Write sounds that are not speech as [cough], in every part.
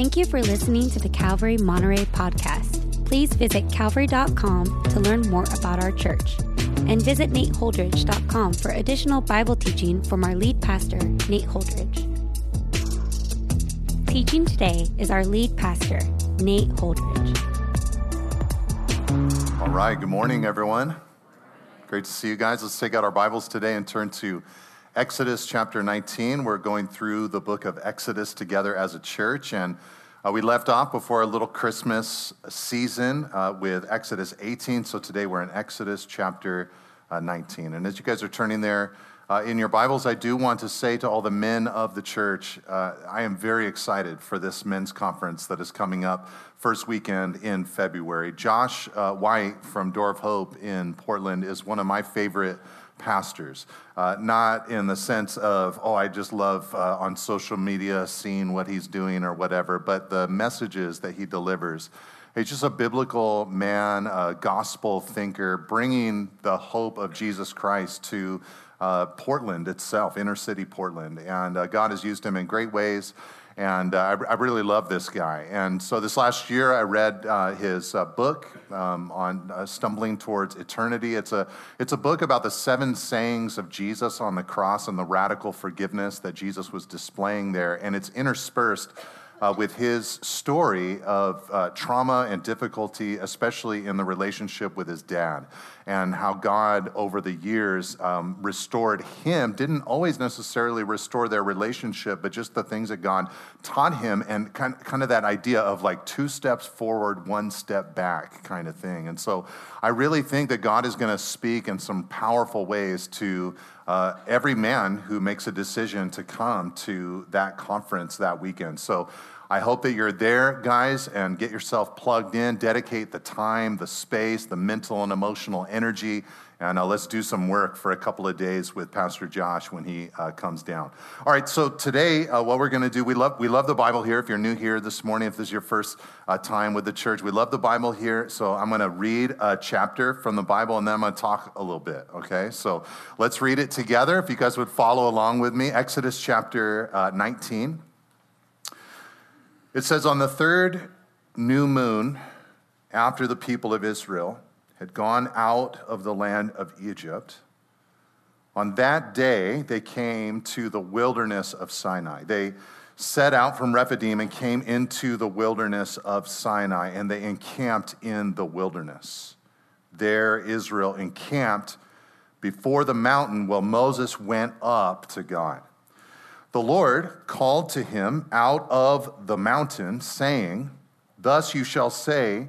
Thank you for listening to the Calvary Monterey podcast. Please visit calvary.com to learn more about our church. And visit nateholdridge.com for additional Bible teaching from our lead pastor, Nate Holdridge. Teaching today is our lead pastor, Nate Holdridge. All right, good morning, everyone. Great to see you guys. Let's take out our Bibles today and turn to Exodus chapter 19. We're going through the book of Exodus together as a church, and uh, we left off before a little Christmas season uh, with Exodus 18. So today we're in Exodus chapter uh, 19. And as you guys are turning there uh, in your Bibles, I do want to say to all the men of the church, uh, I am very excited for this men's conference that is coming up first weekend in February. Josh uh, White from Door of Hope in Portland is one of my favorite pastors. Uh, not in the sense of, oh, I just love uh, on social media seeing what he's doing or whatever, but the messages that he delivers. He's just a biblical man, a gospel thinker, bringing the hope of Jesus Christ to uh, Portland itself, inner city Portland. And uh, God has used him in great ways. And uh, I, I, really love this guy. And so this last year, I read uh, his uh, book um, on uh, stumbling towards eternity. It's a, it's a book about the seven sayings of Jesus on the cross and the radical forgiveness that Jesus was displaying there. And it's interspersed uh, with his story of uh, trauma and difficulty, especially in the relationship with his dad, and how God, over the years, um, restored him. Didn't always necessarily restore their relationship, but just the things that God taught him, and kind, kind of that idea of like two steps forward, one step back kind of thing. And so I really think that God is going to speak in some powerful ways to. Uh, every man who makes a decision to come to that conference that weekend. So I hope that you're there, guys, and get yourself plugged in, dedicate the time, the space, the mental and emotional energy, and uh, let's do some work for a couple of days with Pastor Josh when he uh, comes down. All right, so today, uh, what we're going to do, we love, we love the Bible here. If you're new here this morning, if this is your first uh, time with the church, we love the Bible here. So I'm going to read a chapter from the Bible and then I'm going to talk a little bit, okay? So let's read it together. If you guys would follow along with me, Exodus chapter uh, 19. It says, On the third new moon, after the people of Israel had gone out of the land of Egypt, on that day they came to the wilderness of Sinai. They set out from Rephidim and came into the wilderness of Sinai, and they encamped in the wilderness. There Israel encamped before the mountain while Moses went up to God. The Lord called to him out of the mountain, saying, Thus you shall say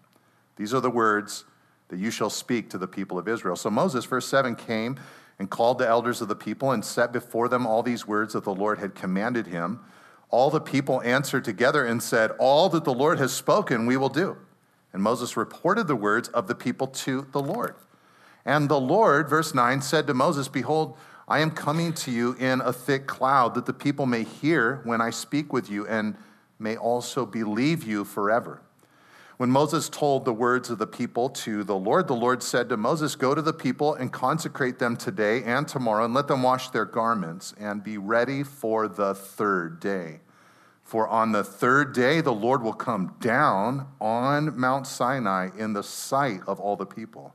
These are the words that you shall speak to the people of Israel. So Moses, verse 7, came and called the elders of the people and set before them all these words that the Lord had commanded him. All the people answered together and said, All that the Lord has spoken, we will do. And Moses reported the words of the people to the Lord. And the Lord, verse 9, said to Moses, Behold, I am coming to you in a thick cloud, that the people may hear when I speak with you and may also believe you forever. When Moses told the words of the people to the Lord, the Lord said to Moses, Go to the people and consecrate them today and tomorrow, and let them wash their garments and be ready for the third day. For on the third day, the Lord will come down on Mount Sinai in the sight of all the people.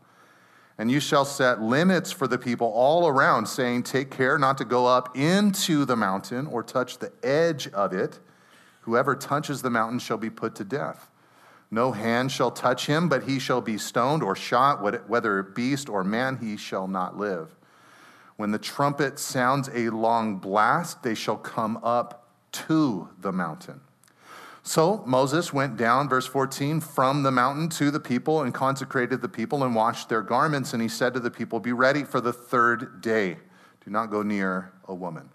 And you shall set limits for the people all around, saying, Take care not to go up into the mountain or touch the edge of it. Whoever touches the mountain shall be put to death. No hand shall touch him, but he shall be stoned or shot, whether beast or man, he shall not live. When the trumpet sounds a long blast, they shall come up to the mountain. So Moses went down, verse 14, from the mountain to the people and consecrated the people and washed their garments. And he said to the people, Be ready for the third day. Do not go near a woman.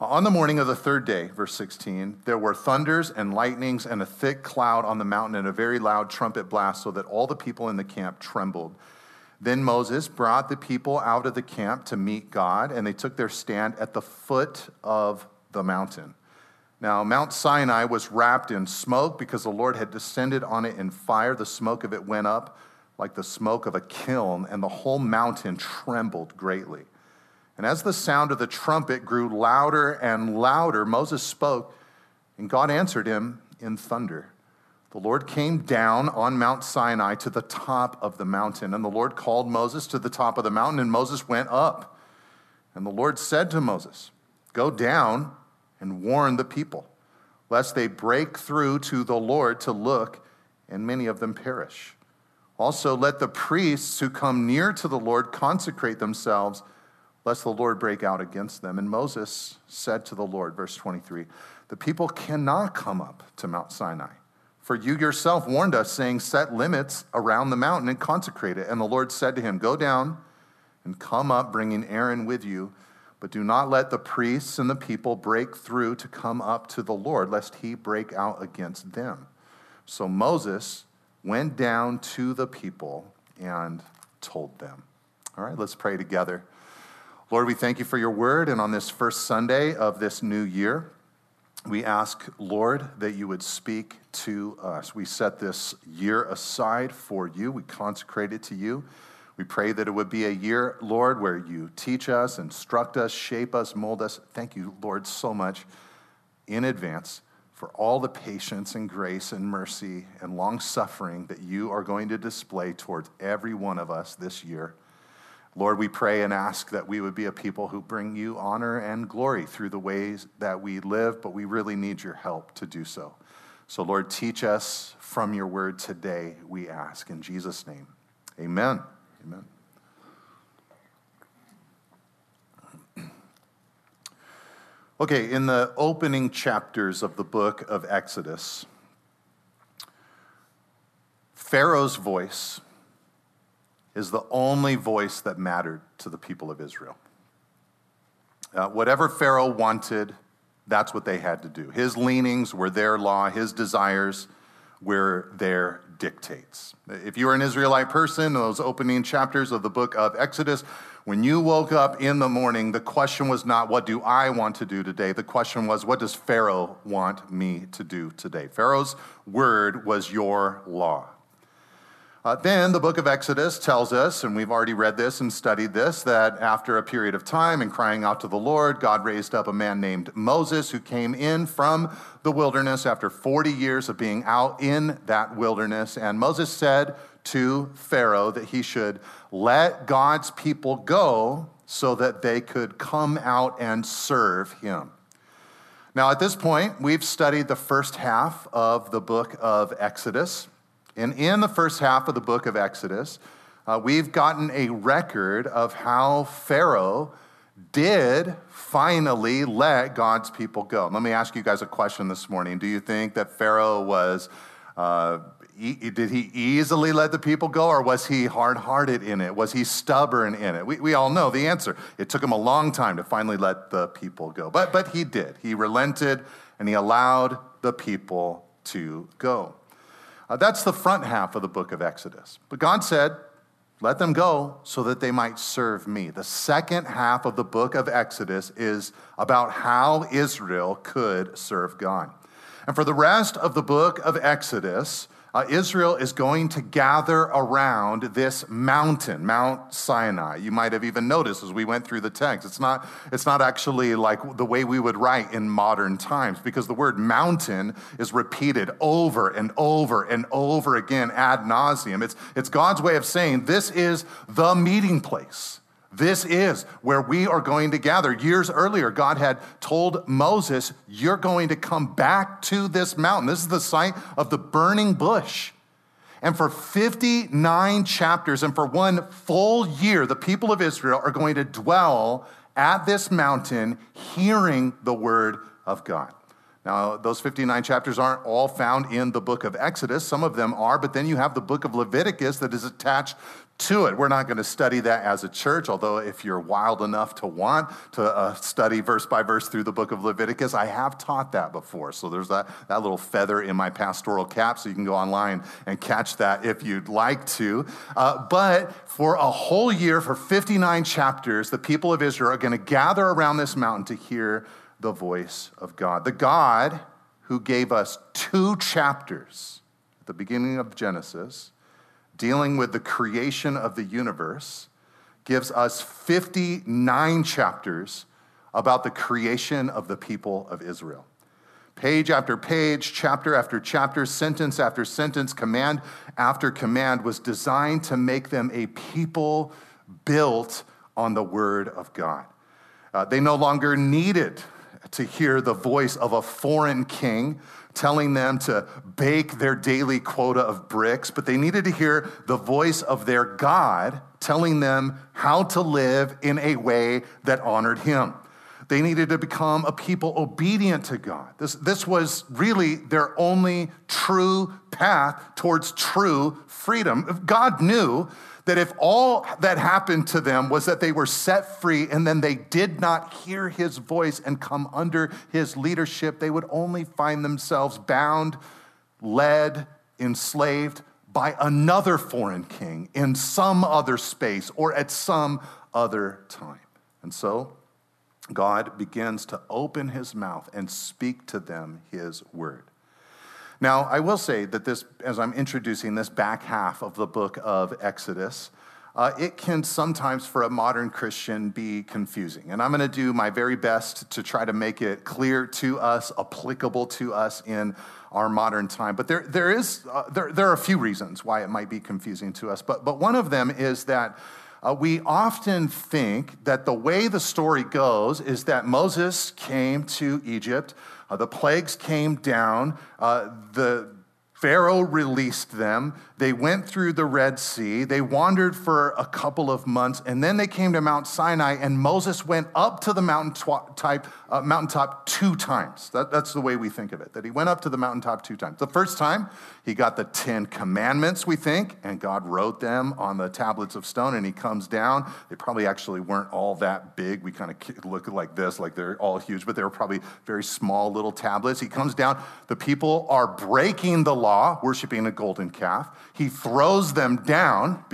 On the morning of the third day, verse 16, there were thunders and lightnings and a thick cloud on the mountain and a very loud trumpet blast, so that all the people in the camp trembled. Then Moses brought the people out of the camp to meet God, and they took their stand at the foot of the mountain. Now, Mount Sinai was wrapped in smoke because the Lord had descended on it in fire. The smoke of it went up like the smoke of a kiln, and the whole mountain trembled greatly. And as the sound of the trumpet grew louder and louder, Moses spoke, and God answered him in thunder. The Lord came down on Mount Sinai to the top of the mountain, and the Lord called Moses to the top of the mountain, and Moses went up. And the Lord said to Moses, Go down and warn the people, lest they break through to the Lord to look, and many of them perish. Also, let the priests who come near to the Lord consecrate themselves lest the Lord break out against them. And Moses said to the Lord, verse 23, The people cannot come up to Mount Sinai. For you yourself warned us, saying, Set limits around the mountain and consecrate it. And the Lord said to him, Go down and come up, bringing Aaron with you. But do not let the priests and the people break through to come up to the Lord, lest he break out against them. So Moses went down to the people and told them. All right, let's pray together. Lord, we thank you for your word. And on this first Sunday of this new year, we ask, Lord, that you would speak to us. We set this year aside for you, we consecrate it to you. We pray that it would be a year, Lord, where you teach us, instruct us, shape us, mold us. Thank you, Lord, so much in advance for all the patience and grace and mercy and long suffering that you are going to display towards every one of us this year. Lord, we pray and ask that we would be a people who bring you honor and glory through the ways that we live, but we really need your help to do so. So, Lord, teach us from your word today, we ask. In Jesus' name, amen. Amen. [clears throat] Okay, in the opening chapters of the book of Exodus, Pharaoh's voice is the only voice that mattered to the people of Israel. Uh, whatever Pharaoh wanted, that's what they had to do. His leanings were their law, his desires were their dictates. If you were an Israelite person, those opening chapters of the book of Exodus, when you woke up in the morning, the question was not, What do I want to do today? The question was, What does Pharaoh want me to do today? Pharaoh's word was your law. Uh, then the book of Exodus tells us, and we've already read this and studied this, that after a period of time and crying out to the Lord, God raised up a man named Moses who came in from the wilderness after 40 years of being out in that wilderness. And Moses said to Pharaoh that he should let God's people go so that they could come out and serve him. Now, at this point, we've studied the first half of the book of Exodus. And in the first half of the book of Exodus, uh, we've gotten a record of how Pharaoh did finally let God's people go. Let me ask you guys a question this morning. Do you think that Pharaoh was, uh, e- did he easily let the people go, or was he hard hearted in it? Was he stubborn in it? We, we all know the answer. It took him a long time to finally let the people go. But, but he did. He relented and he allowed the people to go. Uh, that's the front half of the book of Exodus. But God said, let them go so that they might serve me. The second half of the book of Exodus is about how Israel could serve God. And for the rest of the book of Exodus, uh, Israel is going to gather around this mountain, Mount Sinai. You might have even noticed as we went through the text, it's not, it's not actually like the way we would write in modern times because the word mountain is repeated over and over and over again ad nauseum. It's, it's God's way of saying this is the meeting place. This is where we are going to gather. Years earlier, God had told Moses, You're going to come back to this mountain. This is the site of the burning bush. And for 59 chapters and for one full year, the people of Israel are going to dwell at this mountain, hearing the word of God. Now, those 59 chapters aren't all found in the book of Exodus. Some of them are, but then you have the book of Leviticus that is attached to it. We're not going to study that as a church, although if you're wild enough to want to uh, study verse by verse through the book of Leviticus, I have taught that before. So there's that, that little feather in my pastoral cap, so you can go online and catch that if you'd like to. Uh, but for a whole year, for 59 chapters, the people of Israel are going to gather around this mountain to hear the voice of God. The God who gave us two chapters at the beginning of Genesis, dealing with the creation of the universe, gives us 59 chapters about the creation of the people of Israel. Page after page, chapter after chapter, sentence after sentence, command after command was designed to make them a people built on the Word of God. Uh, they no longer needed to hear the voice of a foreign king telling them to bake their daily quota of bricks, but they needed to hear the voice of their God telling them how to live in a way that honored him. They needed to become a people obedient to God. This, this was really their only true path towards true freedom. God knew that if all that happened to them was that they were set free and then they did not hear his voice and come under his leadership, they would only find themselves bound, led, enslaved by another foreign king in some other space or at some other time. And so, God begins to open his mouth and speak to them his word. Now, I will say that this, as I'm introducing this back half of the book of Exodus, uh, it can sometimes, for a modern Christian, be confusing. And I'm going to do my very best to try to make it clear to us, applicable to us in our modern time. But there, there, is, uh, there, there are a few reasons why it might be confusing to us. But, but one of them is that uh, we often think that the way the story goes is that Moses came to Egypt uh, the plagues came down. Uh, the Pharaoh released them. They went through the Red Sea. They wandered for a couple of months, and then they came to Mount Sinai, and Moses went up to the mountain type, uh, mountaintop two times. That, that's the way we think of it, that he went up to the mountaintop two times. The first time, he got the Ten Commandments, we think, and God wrote them on the tablets of stone, and he comes down. They probably actually weren't all that big. We kind of look like this, like they're all huge, but they were probably very small little tablets. He comes down. The people are breaking the law, worshiping a golden calf. He throws them down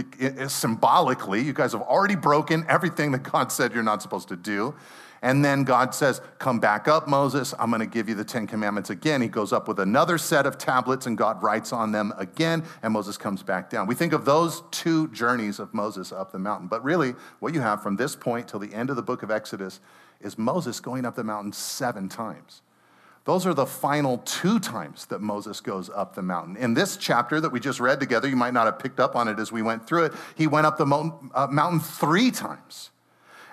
symbolically. You guys have already broken everything that God said you're not supposed to do. And then God says, Come back up, Moses. I'm going to give you the Ten Commandments again. He goes up with another set of tablets, and God writes on them again, and Moses comes back down. We think of those two journeys of Moses up the mountain. But really, what you have from this point till the end of the book of Exodus is Moses going up the mountain seven times. Those are the final two times that Moses goes up the mountain. In this chapter that we just read together, you might not have picked up on it as we went through it, he went up the mountain, uh, three times.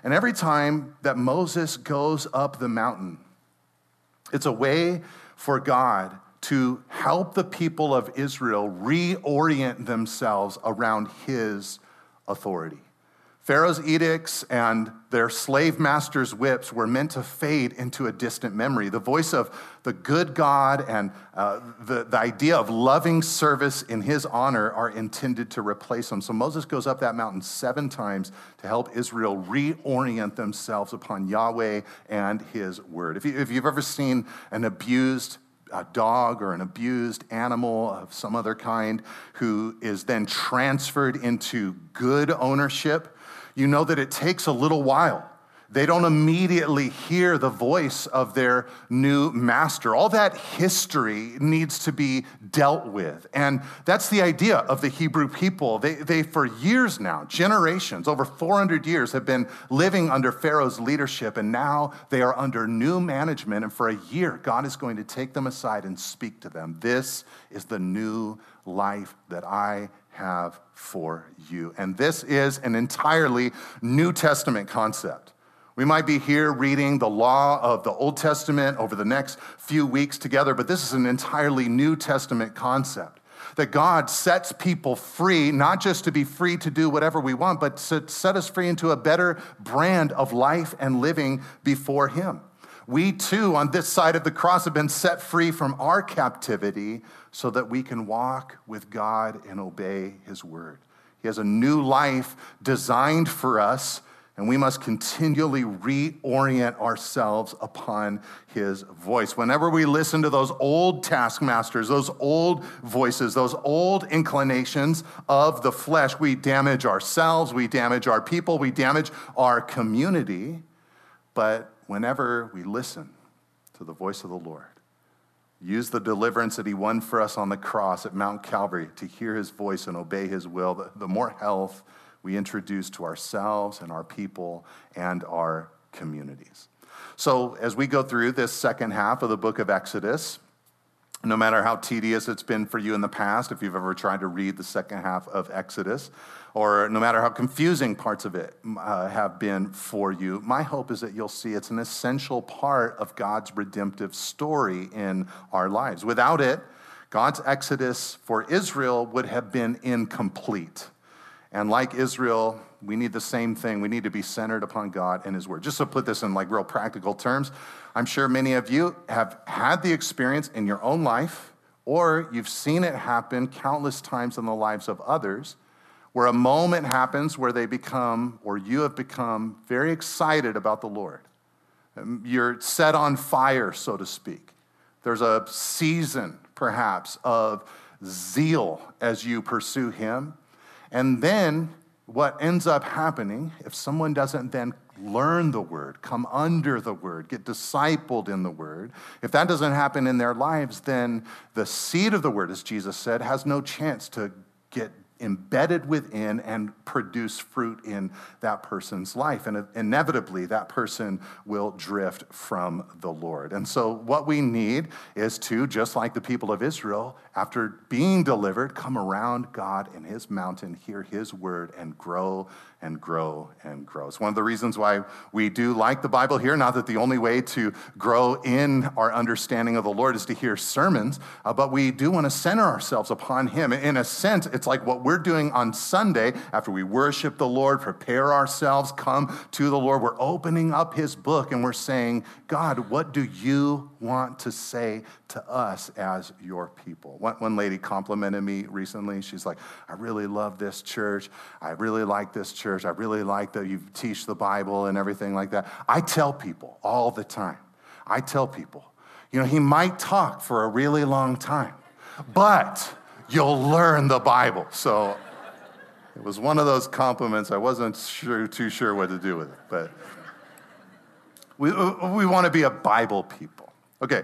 And every time that Moses goes up the mountain, it's a way for God to help the people of Israel reorient themselves around his authority. Pharaoh's edicts and their slave masters' whips were meant to fade into a distant memory. The voice of the good God and uh, the, the idea of loving service in his honor are intended to replace them. So Moses goes up that mountain seven times to help Israel reorient themselves upon Yahweh and his word. If, you, if you've ever seen an abused a dog or an abused animal of some other kind who is then transferred into good ownership, you know that it takes a little while. They don't immediately hear the voice of their new master. All that history needs to be dealt with. And that's the idea of the Hebrew people. They, they, for years now, generations, over 400 years, have been living under Pharaoh's leadership, and now they are under new management. And for a year, God is going to take them aside and speak to them. This is the new life that I have for you. And this is an entirely New Testament concept. We might be here reading the law of the Old Testament over the next few weeks together, but this is an entirely New Testament concept. That God sets people free, not just to be free to do whatever we want, but to set us free into a better brand of life and living before Him. we too, on this side of the cross, have been set free from our captivity so that we can walk with God and obey his word. He has a new life designed for us and we must continually reorient ourselves upon his voice. Whenever we listen to those old taskmasters, those old voices, those old inclinations of the flesh, we damage ourselves, we damage our people, we damage our community. But whenever we listen to the voice of the Lord, use the deliverance that he won for us on the cross at Mount Calvary to hear his voice and obey his will, the, more health we introduce to ourselves and our people and our communities. So, as we go through this second half of the book of Exodus, no matter how tedious it's been for you in the past, if you've ever tried to read the second half of Exodus, or no matter how confusing parts of it uh, have been for you, my hope is that you'll see it's an essential part of God's redemptive story in our lives. Without it, God's Exodus for Israel would have been incomplete. And like Israel, we need the same thing. We need to be centered upon God and His Word. Just to put this in like real practical terms, I'm sure many of you have had the experience in your own life, or you've seen it happen countless times in the lives of others, where a moment happens where they become, or you have become, very excited about the Lord. Um, you're set on fire, so to speak. There's a season, perhaps, of zeal as you pursue Him. And then what ends up happening, if someone doesn't then learn the word, come under the word, get discipled in the word, if that doesn't happen in their lives, then the seed of the word, as Jesus said, has no chance to get embedded within and produce fruit in that person's life. And inevitably, that person will drift from the Lord. And so, what we need is to, just like the people of Israel, after being delivered, come around God and his mountain, hear his word, and grow and grow and grow. It's one of the reasons why we do like the Bible here. Not that the only way to grow in our understanding of the Lord is to hear sermons, uh, but we do want to center ourselves upon Him. In a sense, it's like what we're doing on Sunday after we worship the Lord, prepare ourselves, come to the Lord. We're opening up His book and we're saying, God, what do you want to say to us as your people? One, one lady complimented me recently. She's like, I really love this church. I really like this church church. I really like that you teach the Bible and everything like that. I tell people all the time, I tell people, you know, he might talk for a really long time, but you'll learn the Bible. So it was one of those compliments. I wasn't sure, too sure what to do with it, but we, we want to be a Bible people. Okay,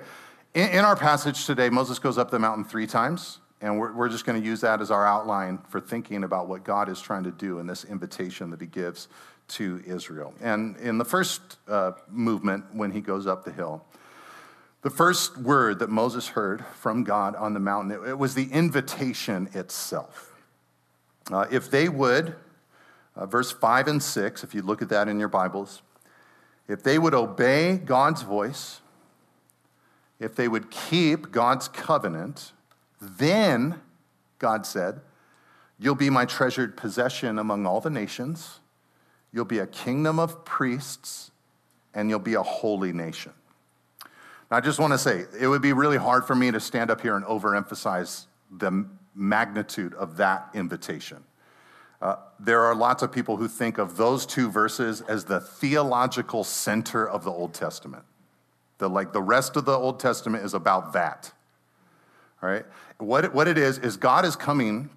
in, in our passage today, Moses goes up the mountain three times. And we're, we're just going to use that as our outline for thinking about what God is trying to do in this invitation that he gives to Israel. And in the first uh, movement, when he goes up the hill, the first word that Moses heard from God on the mountain, it, it was the invitation itself. Uh, if they would, uh, verse 5 and 6, if you look at that in your Bibles, if they would obey God's voice, if they would keep God's covenant, then, God said, you'll be my treasured possession among all the nations. You'll be a kingdom of priests, and you'll be a holy nation. Now, I just want to say, it would be really hard for me to stand up here and overemphasize the magnitude of that invitation. Uh, there are lots of people who think of those two verses as the theological center of the Old Testament. The, like the rest of the Old Testament is about that. Right? What it, what it is, is God is coming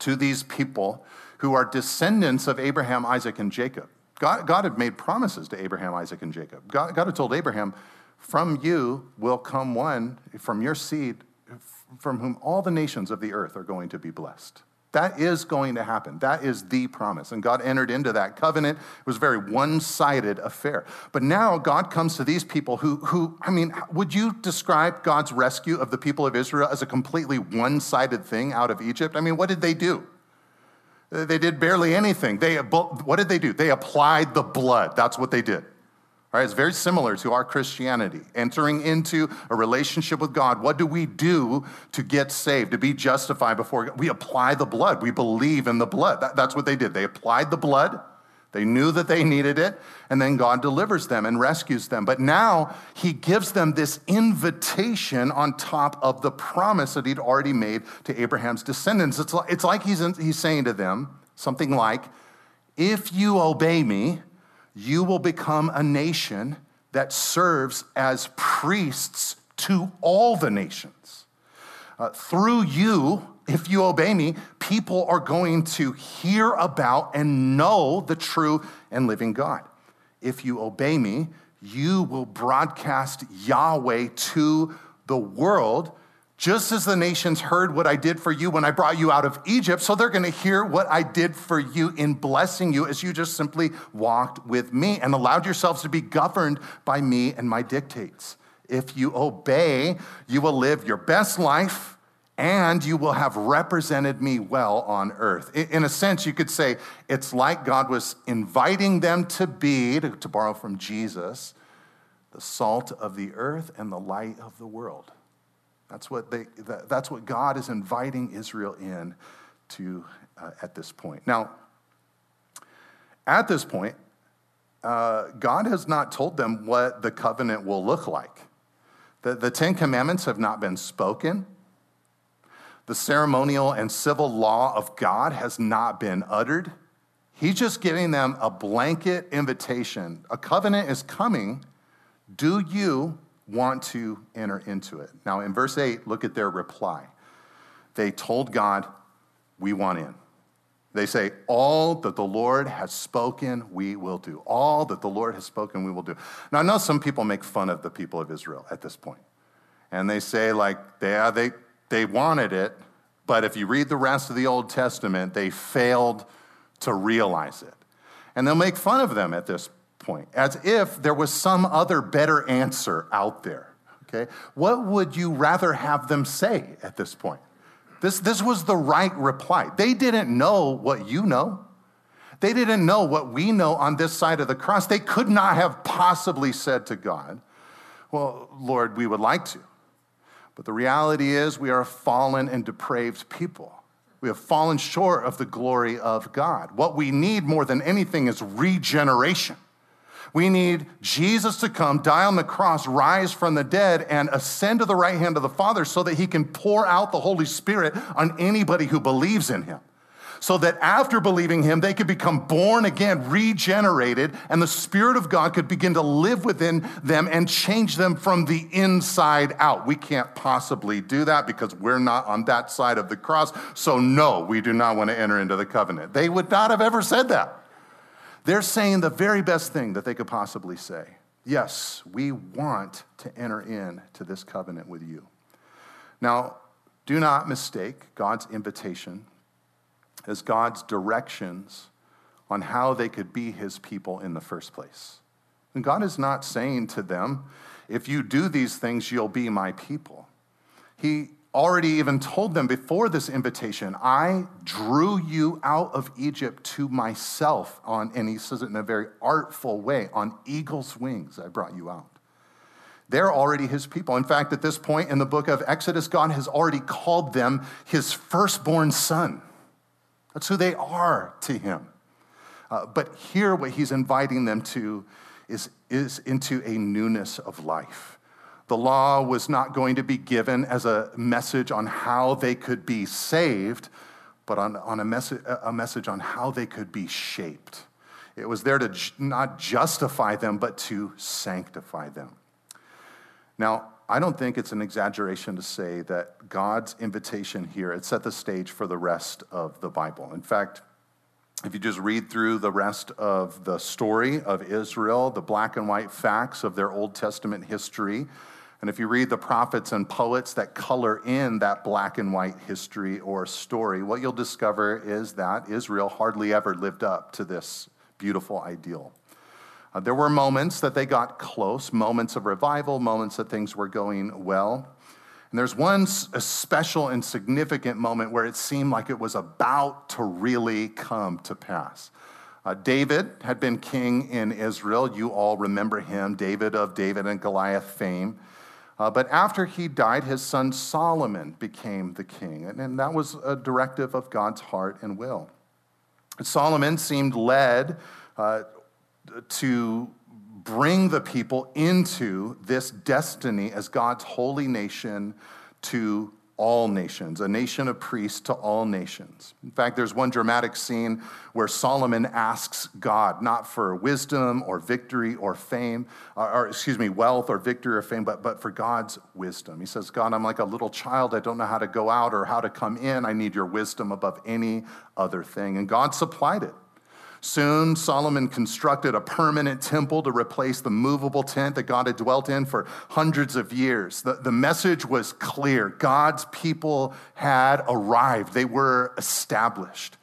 to these people who are descendants of Abraham, Isaac, and Jacob. God, God had made promises to Abraham, Isaac, and Jacob. God, God had told Abraham, From you will come one, from your seed, from whom all the nations of the earth are going to be blessed. That is going to happen. That is the promise. And God entered into that covenant. It was a very one sided affair. But now God comes to these people who, who, I mean, would you describe God's rescue of the people of Israel as a completely one sided thing out of Egypt? I mean, what did they do? They did barely anything. They, what did they do? They applied the blood. That's what they did. Right? It's very similar to our Christianity. Entering into a relationship with God, what do we do to get saved, to be justified before God? We apply the blood. We believe in the blood. That, that's what they did. They applied the blood. They knew that they needed it, and then God delivers them and rescues them. But now he gives them this invitation on top of the promise that he'd already made to Abraham's descendants. It's like, it's like he's, in, he's saying to them something like, If you obey me, you will become a nation that serves as priests to all the nations. Uh, through you, if you obey me, people are going to hear about and know the true and living God. If you obey me, you will broadcast Yahweh to the world, just as the nations heard what I did for you when I brought you out of Egypt. So they're going to hear what I did for you in blessing you as you just simply walked with me and allowed yourselves to be governed by me and my dictates. If you obey, you will live your best life and you will have represented me well on earth. In a sense, you could say it's like God was inviting them to be, to, borrow from Jesus, the salt of the earth and the light of the world. That's what, they, that's what God is inviting Israel in to uh, at this point. Now, at this point, uh, God has not told them what the covenant will look like. The, the Ten Commandments have not been spoken. The ceremonial and civil law of God has not been uttered. He's just giving them a blanket invitation. A covenant is coming. Do you want to enter into it? Now, in verse 8, look at their reply. They told God, We want in. They say, All that the Lord has spoken, we will do. All that the Lord has spoken, we will do. Now, I know some people make fun of the people of Israel at this point. And they say, like, yeah, they, they wanted it, but if you read the rest of the Old Testament, they failed to realize it. And they'll make fun of them at this point, as if there was some other better answer out there. Okay? What would you rather have them say at this point? This, this was the right reply. They didn't know what you know. They didn't know what we know on this side of the cross. They could not have possibly said to God, Well, Lord, we would like to. But the reality is, we are a fallen and depraved people. We have fallen short of the glory of God. What we need more than anything is regeneration. We need Jesus to come, die on the cross, rise from the dead, and ascend to the right hand of the Father so that he can pour out the Holy Spirit on anybody who believes in him so that after believing him, they could become born again, regenerated, and the Spirit of God could begin to live within them and change them from the inside out. We can't possibly do that because we're not on that side of the cross. So, no, we do not want to enter into the covenant. They would not have ever said that. They're saying the very best thing that they could possibly say. Yes, we want to enter into this covenant with you. Now, do not mistake God's invitation as God's directions on how they could be his people in the first place. And God is not saying to them, if you do these things, you'll be my people. He already even told them before this invitation, I drew you out of Egypt to myself on, and he says it in a very artful way, on eagle's wings, I brought you out. They're already his people. In fact, at this point in the book of Exodus, God has already called them his firstborn son. That's who they are to him. Uh, but here, what he's inviting them to is, is into a newness of life. The law was not going to be given as a message on how they could be saved, but on, on a, message, a message on how they could be shaped. It was there to not justify them, but to sanctify them. Now, I don't think it's an exaggeration to say that God's invitation here, it set the stage for the rest of the Bible. In fact, if you just read through the rest of the story of Israel, the black and white facts of their Old Testament history, and if you read the prophets and poets that color in that black and white history or story, what you'll discover is that Israel hardly ever lived up to this beautiful ideal. Uh, there were moments that they got close, moments of revival, moments that things were going well. And there's one special and significant moment where it seemed like it was about to really come to pass. Uh, David had been king in Israel. You all remember him, David of David and Goliath fame. Uh, but after he died, his son Solomon became the king. And, and that was a directive of God's heart and will. Solomon seemed led uh, to bring the people into this destiny as God's holy nation to all nations, a nation of priests to all nations. In fact, there's one dramatic scene where Solomon asks God, not for wisdom or victory or fame, or, or, excuse me, wealth or victory or fame, but, but for God's wisdom. He says, God, I'm like a little child. I don't know how to go out or how to come in. I need your wisdom above any other thing. And God supplied it. Soon, Solomon constructed a permanent temple to replace the movable tent that God had dwelt in for hundreds of years. The, the message was clear God's people had arrived, they were established.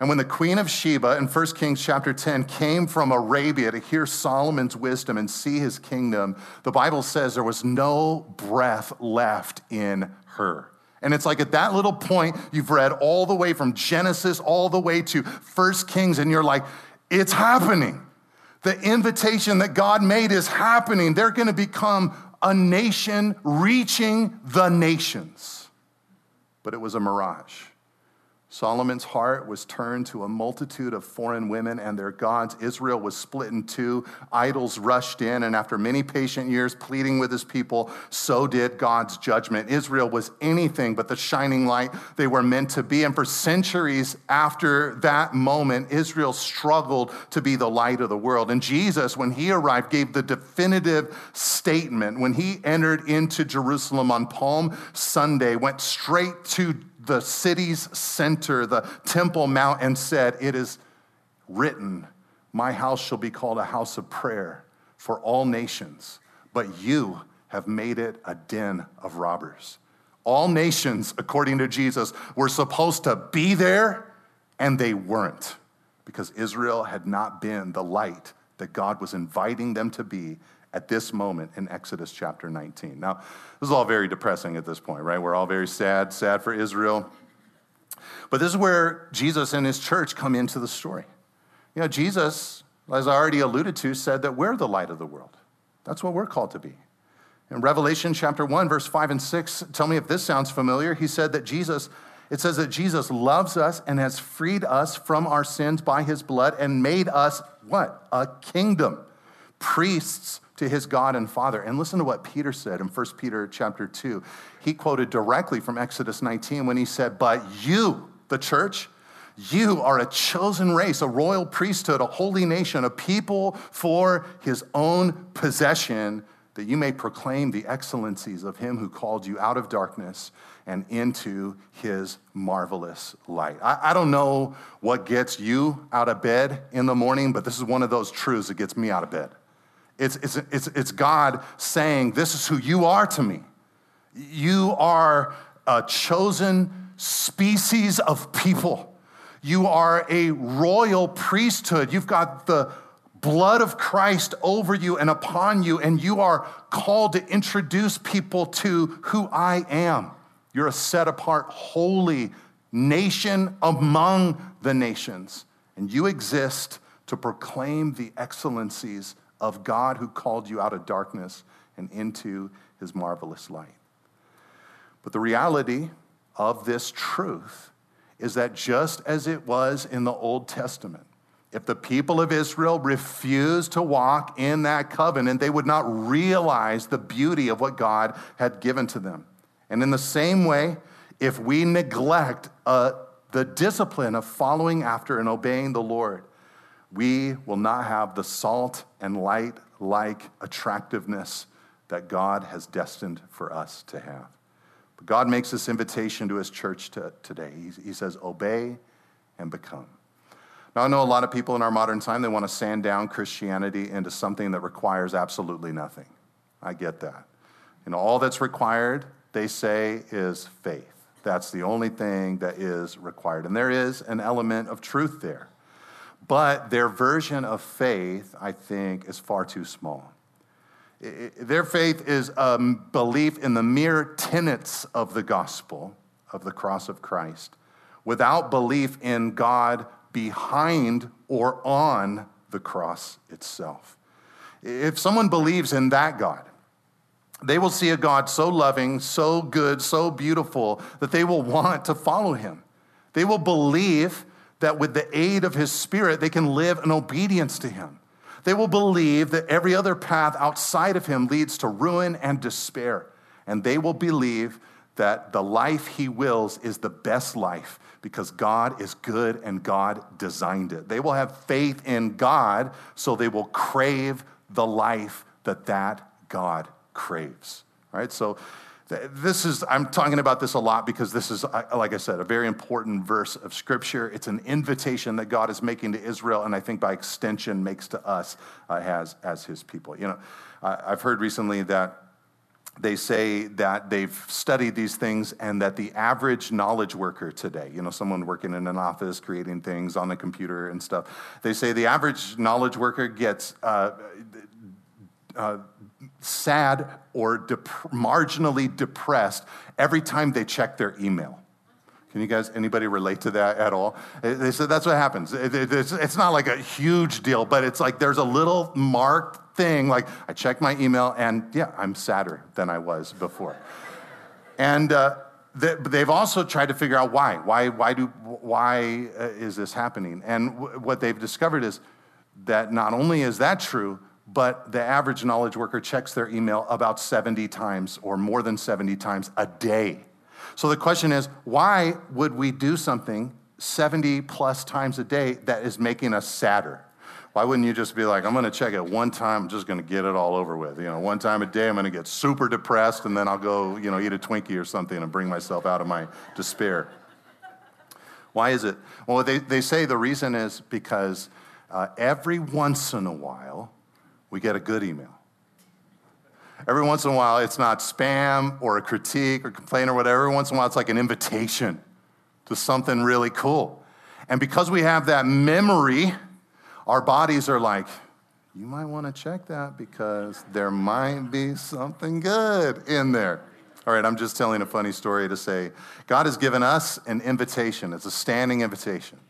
And when the queen of Sheba in 1 Kings chapter 10 came from Arabia to hear Solomon's wisdom and see his kingdom, the Bible says there was no breath left in her. And it's like at that little point, you've read all the way from Genesis all the way to First Kings, and you're like, it's happening. The invitation that God made is happening. They're going to become a nation reaching the nations. But it was a mirage. Solomon's heart was turned to a multitude of foreign women and their gods. Israel was split in two. Idols rushed in, and after many patient years pleading with his people, so did God's judgment. Israel was anything but the shining light they were meant to be. And for centuries after that moment, Israel struggled to be the light of the world. And Jesus, when he arrived, gave the definitive statement. When he entered into Jerusalem on Palm Sunday, went straight to the city's center, the Temple Mount, and said, It is written, My house shall be called a house of prayer for all nations, but you have made it a den of robbers. All nations, according to Jesus, were supposed to be there, and they weren't because Israel had not been the light that God was inviting them to be at this moment in Exodus chapter 19. Now, this is all very depressing at this point, right? We're all very sad, sad for Israel. But this is where Jesus and his church come into the story. You know, Jesus, as I already alluded to, said that we're the light of the world. That's what we're called to be. In Revelation chapter 1, verse 5 and 6, tell me if this sounds familiar. He said that Jesus, it says that Jesus loves us and has freed us from our sins by his blood and made us what? A kingdom, priests to his God and Father. And listen to what Peter said in 1 Peter chapter 2. He quoted directly from Exodus 19 when he said, But you, the church, you are a chosen race, a royal priesthood, a holy nation, a people for his own possession, that you may proclaim the excellencies of him who called you out of darkness and into his marvelous light. I, I, don't know what gets you out of bed in the morning, but this is one of those truths that gets me out of bed. It's, it's, it's, it's God saying, This is who you are to me. You are a chosen species of people. You are a royal priesthood. You've got the blood of Christ over you and upon you, and you are called to introduce people to who I am. You're a set apart, holy nation among the nations, and you exist to proclaim the excellencies of God who called you out of darkness and into his marvelous light. But the reality of this truth is that just as it was in the Old Testament, if the people of Israel refused to walk in that covenant, they would not realize the beauty of what God had given to them. And in the same way, if we neglect uh, the discipline of following after and obeying the Lord, we will not have the salt and light like attractiveness that God has destined for us to have. But God makes this invitation to his church to, today. He, he says, Obey and become. Now, I know a lot of people in our modern time, they want to sand down Christianity into something that requires absolutely nothing. I get that. And all that's required, they say, is faith. That's the only thing that is required. And there is an element of truth there. But their version of faith, I think, is far too small. Their faith is a belief in the mere tenets of the gospel, of the cross of Christ, without belief in God behind or on the cross itself. If someone believes in that God, they will see a God so loving, so good, so beautiful that they will want to follow him. They will believe that with the aid of his spirit, they can live in obedience to him. They will believe that every other path outside of him leads to ruin and despair. And they will believe that the life he wills is the best life because God is good and God designed it. They will have faith in God, so they will crave the life that that God craves. All right? So this is, I'm talking about this a lot because this is, like I said, a very important verse of scripture. It's an invitation that God is making to Israel, and I think by extension makes to us uh, as, as his people. You know, I've heard recently that they say that they've studied these things and that the average knowledge worker today, you know, someone working in an office creating things on the computer and stuff, they say the average knowledge worker gets uh, uh, sad or dep- marginally depressed every time they check their email. Can you guys, anybody relate to that at all? They said that's what happens. It's not like a huge deal, but it's like there's a little marked thing. Like I check my email and yeah, I'm sadder than I was before. And uh, they've also tried to figure out why. Why, why, do, why uh, is this happening? And what they've discovered is that not only is that true, but the average knowledge worker checks their email about 70 times or more than 70 times a day. So the question is why would we do something 70 plus times a day that is making us sadder? Why wouldn't you just be like, I'm to check it one time, I'm just to get it all over with. You know, one time a day, I'm to get super depressed, and then I'll go, you know, eat a Twinkie or something and bring myself out of my despair. Why is it? Well, they, they say the reason is because uh, every once in a while, we get a good email. Every once in a while, it's not spam or a critique or complaint or whatever. Every once in a while, it's like an invitation to something really cool. And because we have that memory, our bodies are like, you might want to check that because there might be something good in there. All right, I'm just telling a funny story to say God has given us an invitation. It's a standing invitation.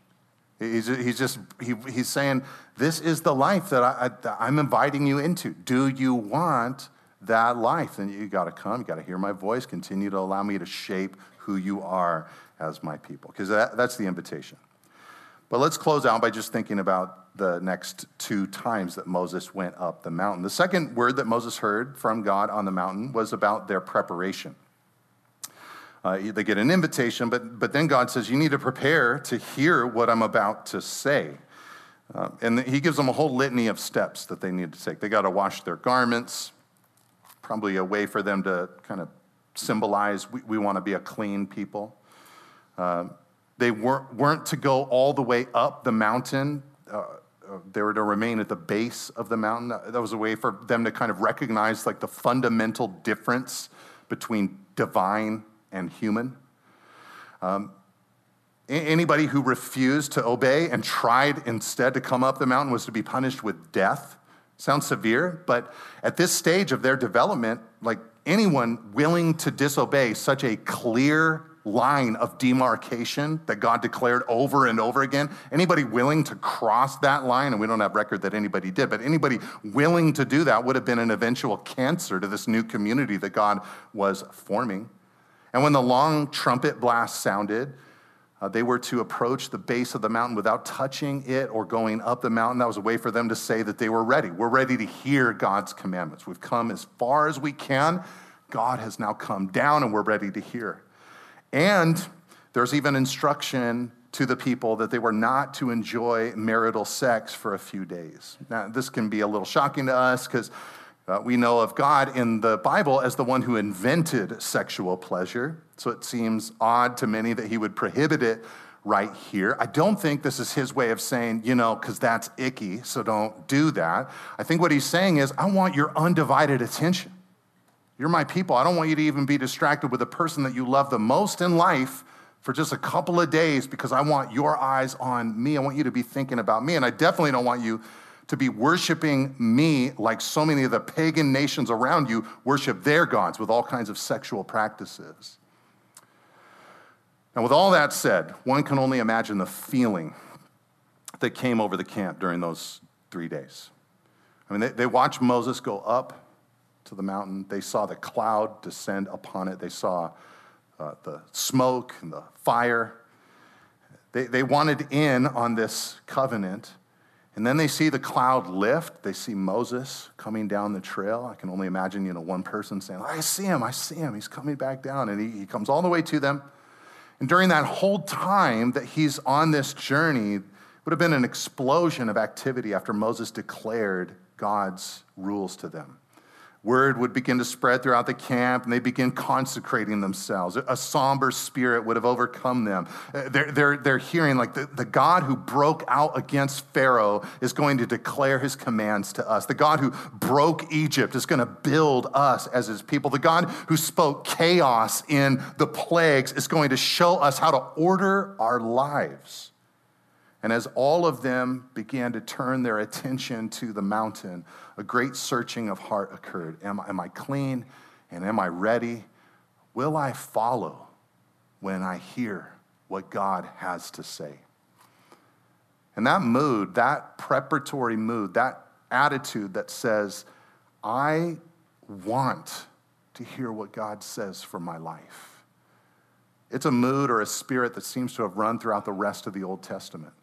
He's, he's just, he, he's saying, This is the life that, I, that I'm inviting you into. Do you want that life, then you got to come, you got to hear my voice, continue to allow me to shape who you are as my people, because that, that's the invitation. But let's close out by just thinking about the next two times that Moses went up the mountain. The second word that Moses heard from God on the mountain was about their preparation. Uh, they get an invitation, but, but then God says, You need to prepare to hear what I'm about to say. Uh, and he gives them a whole litany of steps that they need to take. They got to wash their garments, probably a way for them to kind of symbolize we, we want to be a clean people. Uh, they weren't, weren't to go all the way up the mountain. Uh, uh, they were to remain at the base of the mountain. That was a way for them to kind of recognize like the fundamental difference between divine and human. Um, anybody who refused to obey and tried instead to come up the mountain was to be punished with death. Sounds severe, but at this stage of their development, like anyone willing to disobey such a clear line of demarcation that God declared over and over again, anybody willing to cross that line, and we don't have record that anybody did, but anybody willing to do that would have been an eventual cancer to this new community that God was forming. And when the long trumpet blast sounded, uh, they were to approach the base of the mountain without touching it or going up the mountain. That was a way for them to say that they were ready. We're ready to hear God's commandments. We've come as far as we can. God has now come down and we're ready to hear. And there's even instruction to the people that they were not to enjoy marital sex for a few days. Now, this can be a little shocking to us because uh, we know of God in the Bible as the one who invented sexual pleasure. So it seems odd to many that he would prohibit it right here. I don't think this is his way of saying, you know, because that's icky, so don't do that. I think what he's saying is, I want your undivided attention. You're my people. I don't want you to even be distracted with the person that you love the most in life for just a couple of days because I want your eyes on me. I want you to be thinking about me. And I definitely don't want you to be worshiping me like so many of the pagan nations around you worship their gods with all kinds of sexual practices. Now, with all that said, one can only imagine the feeling that came over the camp during those three days. I mean, they, they watched Moses go up to the mountain. They saw the cloud descend upon it. They saw uh, the smoke and the fire. They, they wanted in on this covenant. And then they see the cloud lift. They see Moses coming down the trail. I can only imagine, you know, one person saying, I see him, I see him. He's coming back down. And he, he comes all the way to them. And during that whole time that he's on this journey, would have been an explosion of activity after Moses declared God's rules to them. Word would begin to spread throughout the camp, and they begin consecrating themselves. A somber spirit would have overcome them. Uh, they're, they're, they're hearing, like, the, the God who broke out against Pharaoh is going to declare his commands to us. The God who broke Egypt is going to build us as his people. The God who spoke chaos in the plagues is going to show us how to order our lives. And as all of them began to turn their attention to the mountain, a great searching of heart occurred. Am, am I clean and am I ready? Will I follow when I hear what God has to say? And that mood, that preparatory mood, that attitude that says, I want to hear what God says for my life. It's a mood or a spirit that seems to have run throughout the rest of the Old Testament.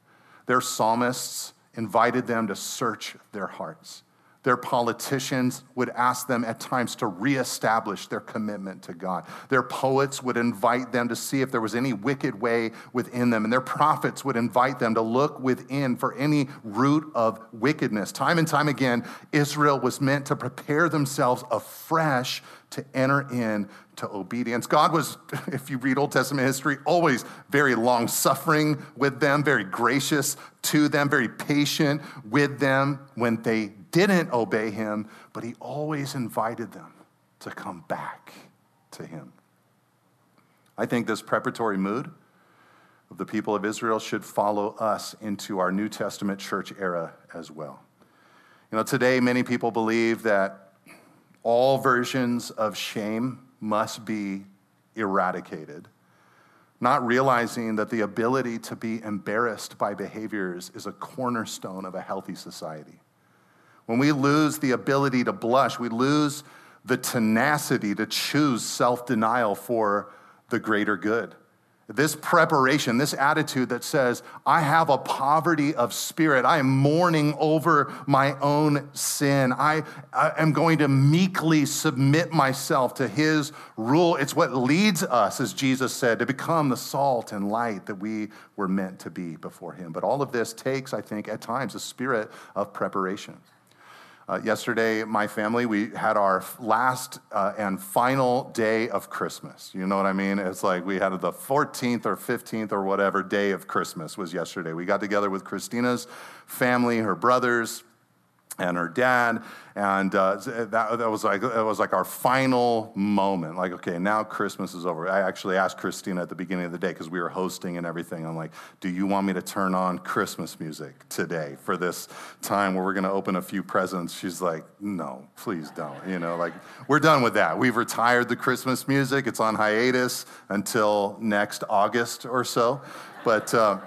Their psalmists invited them to search their hearts. Their politicians would ask them at times to reestablish their commitment to God. Their poets would invite them to see if there was any wicked way within them. And their prophets would invite them to look within for any root of wickedness. Time and time again, Israel was meant to prepare themselves afresh to enter in to obedience. God was, [laughs] if you read Old Testament history, always very long suffering with them, very gracious to them, very patient with them when they didn't obey him, but he always invited them to come back to him. I think this preparatory mood of the people of Israel should follow us into our New Testament church era as well. You know, today many people believe that all versions of shame must be eradicated, not realizing that the ability to be embarrassed by behaviors is a cornerstone of a healthy society. When we lose the ability to blush, we lose the tenacity to choose self denial for the greater good. This preparation, this attitude that says, I have a poverty of spirit. I am mourning over my own sin. I, I, am going to meekly submit myself to his rule. It's what leads us, as Jesus said, to become the salt and light that we were meant to be before him. But all of this takes, I think, at times, a spirit of preparation. Uh, yesterday, my family, we had our last uh, and final day of Christmas. You know what I mean? It's like we had the 14th or 15th or whatever day of Christmas was yesterday. We got together with Christina's family, her brothers, and her dad. And uh, that, that, was like, that was like our final moment. Like, okay, now Christmas is over. I actually asked Christina at the beginning of the day because we were hosting and everything. I'm like, do you want me to turn on Christmas music today for this time where we're going to open a few presents? She's like, no, please don't. You know, like, we're done with that. We've retired the Christmas music, it's on hiatus until next August or so. But, uh,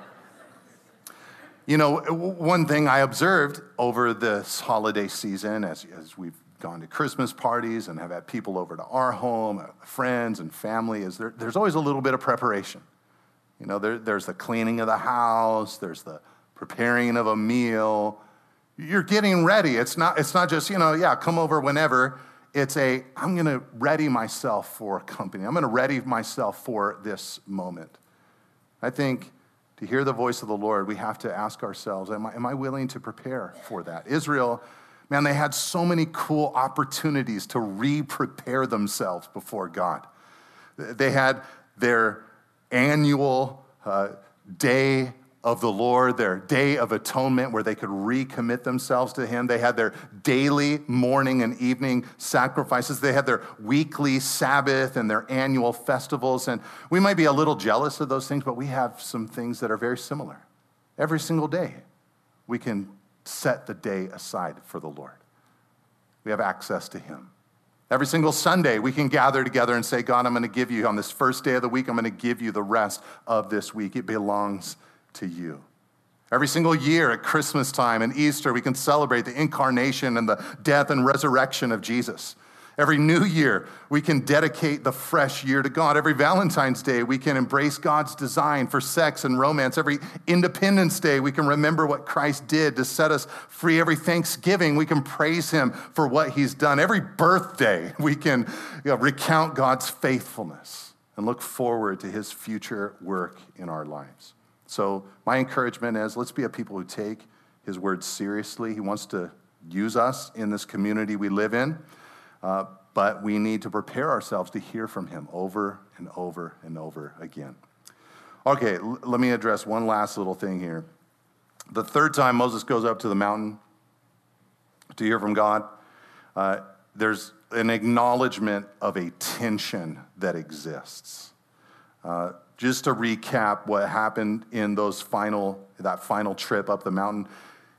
you know, one thing I observed over this holiday season, as, as we've gone to Christmas parties and have had people over to our home, uh, friends and family, is there, there's always a little bit of preparation. You know, there, there's the cleaning of the house, there's the preparing of a meal. You're getting ready. It's not, it's not just, you know, yeah, come over whenever. It's a, I'm going to ready myself for company. I'm going to ready myself for this moment. I think to hear the voice of the Lord, we have to ask ourselves, am I, am I willing to prepare for that? Israel, man, they had so many cool opportunities to re prepare themselves before God. They had their annual uh, day of the Lord, their day of atonement where they could recommit themselves to Him. They had their daily morning and evening sacrifices. They had their weekly Sabbath and their annual festivals. And we might be a little jealous of those things, but we have some things that are very similar. Every single day, we can set the day aside for the Lord. We have access to Him. Every single Sunday, we can gather together and say, God, I'm going to give you, on this first day of the week, I'm going to give you the rest of this week. It belongs to you. Every single year at Christmas time and Easter, we can celebrate the incarnation and the death and resurrection of Jesus. Every new year, we can dedicate the fresh year to God. Every Valentine's Day, we can embrace God's design for sex and romance. Every Independence Day, we can remember what Christ did to set us free. Every Thanksgiving, we can praise Him for what He's done. Every birthday, we can you know, recount God's faithfulness and look forward to His future work in our lives. So, my encouragement is let's be a people who take His word seriously. He wants to use us in this community we live in. Uh, but we need to prepare ourselves to hear from him over and over and over again. Okay, l- let me address one last little thing here. The third time Moses goes up to the mountain to hear from God, uh, there's an acknowledgement of a tension that exists. Uh, just to recap what happened in those final that final trip up the mountain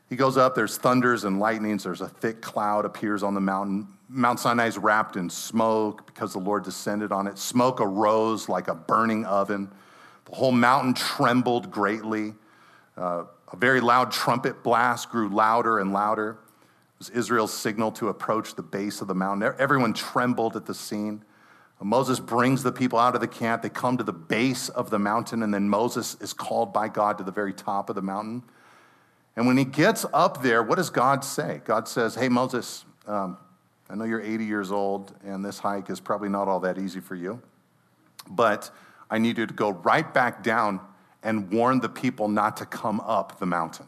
he goes up, there's thunders and lightnings, there's a thick cloud appears on the mountain. Mount Sinai is wrapped in smoke because the Lord descended on it. Smoke arose like a burning oven. The whole mountain trembled greatly. Uh, a very loud trumpet blast grew louder and louder. It was Israel's signal to approach the base of the mountain. Everyone trembled at the scene. Moses brings the people out of the camp. They come to the base of the mountain, and then Moses is called by God to the very top of the mountain. And when he gets up there, what does God say? God says, Hey, Moses, um, I know you're 80 years old, and this hike is probably not all that easy for you, but I need you to go right back down and warn the people not to come up the mountain.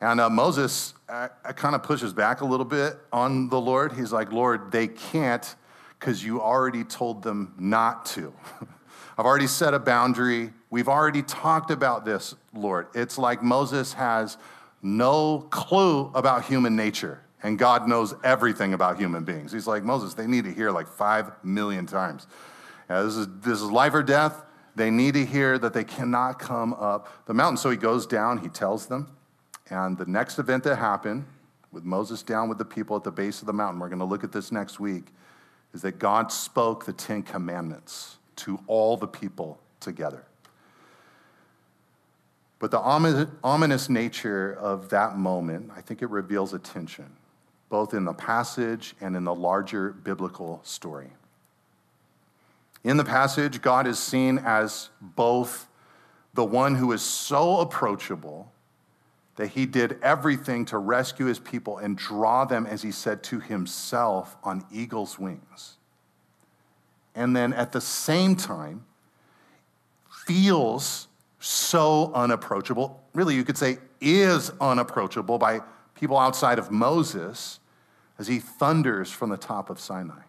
And uh, Moses uh, kind of pushes back a little bit on the Lord. He's like, Lord, they can't because you already told them not to. [laughs] I've already set a boundary. We've already talked about this, Lord. It's like Moses has no clue about human nature, and God knows everything about human beings. He's like, Moses, they need to hear like five million times. this, is, this is life or death. They need to hear that they cannot come up the mountain. So he goes down, he tells them. And the next event that happened, with Moses down with the people at the base of the mountain, we're going to look at this next week, is that God spoke the Ten Commandments to all the people together. But the ominous nature of that moment, I think it reveals a tension, both in the passage and in the larger biblical story. In the passage, God is seen as both the one who is so approachable that he did everything to rescue his people and draw them, as he said, to himself on eagle's wings. And then at the same time, feels so unapproachable, really, you could say is unapproachable by people outside of Moses as he thunders from the top of Sinai.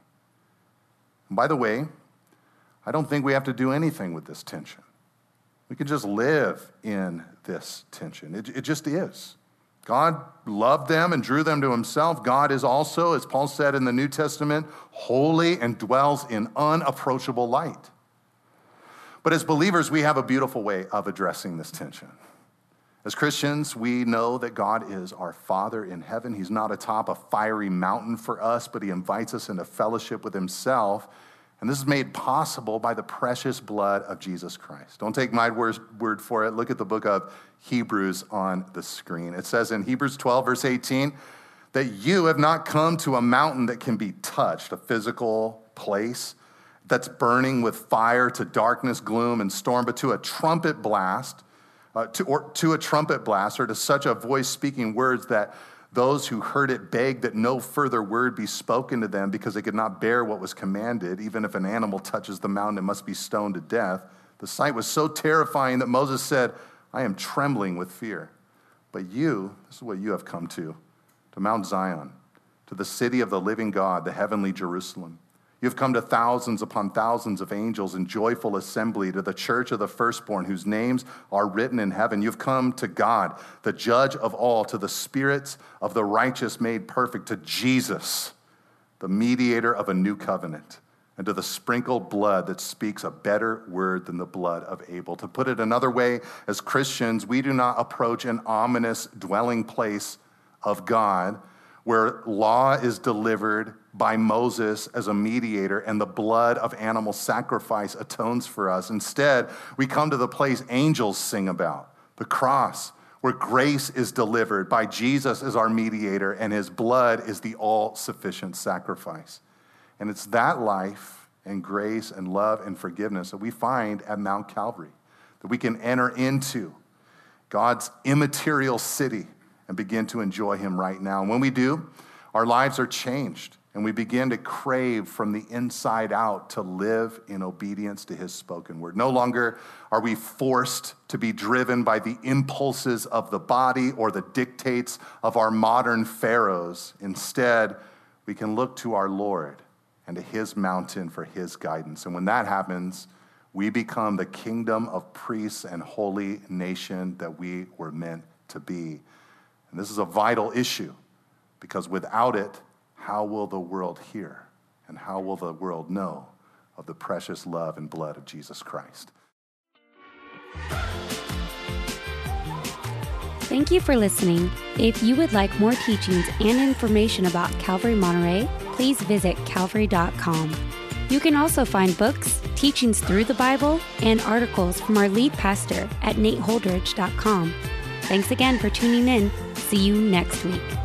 And by the way, I don't think we have to do anything with this tension. We can just live in this tension. It, it just is. God loved them and drew them to himself. God is also, as Paul said in the New Testament, holy and dwells in unapproachable light. But as believers, we have a beautiful way of addressing this tension. As Christians, we know that God is our Father in heaven. He's not atop a fiery mountain for us, but He invites us into fellowship with Himself. And this is made possible by the precious blood of Jesus Christ. Don't take my word for it. Look at the book of Hebrews on the screen. It says in Hebrews 12, verse 18, that you have not come to a mountain that can be touched, a physical place that's burning with fire to darkness, gloom, and storm, but to a trumpet blast, uh, to, or to a trumpet blast, or to such a voice speaking words that those who heard it begged that no further word be spoken to them because they could not bear what was commanded. Even if an animal touches the mountain, it must be stoned to death. The sight was so terrifying that Moses said, I am trembling with fear. But you, this is what you have come to, to Mount Zion, to the city of the living God, the heavenly Jerusalem You've come to thousands upon thousands of angels in joyful assembly to the church of the firstborn whose names are written in heaven. You've come to God, the judge of all, to the spirits of the righteous made perfect, to Jesus, the mediator of a new covenant, and to the sprinkled blood that speaks a better word than the blood of Abel. To put it another way, as Christians, we do not approach an ominous dwelling place of God where law is delivered by Moses as a mediator, and the blood of animal sacrifice atones for us. Instead, we come to the place angels sing about the cross, where grace is delivered by Jesus as our mediator, and his blood is the all sufficient sacrifice. And it's that life and grace and love and forgiveness that we find at Mount Calvary, that we can enter into God's immaterial city and begin to enjoy Him right now. And when we do, our lives are changed and we begin to crave from the inside out to live in obedience to his spoken word. No longer are we forced to be driven by the impulses of the body or the dictates of our modern pharaohs. Instead, we can look to our Lord and to his mountain for his guidance. And when that happens, we become the kingdom of priests and holy nation that we were meant to be. And this is a vital issue because without it, how will the world hear? And how will the world know of the precious love and blood of Jesus Christ? Thank you for listening. If you would like more teachings and information about Calvary Monterey, please visit calvary.com. You can also find books, teachings through the Bible, and articles from our lead pastor at nateholdridge.com. Thanks again for tuning in. See you next week.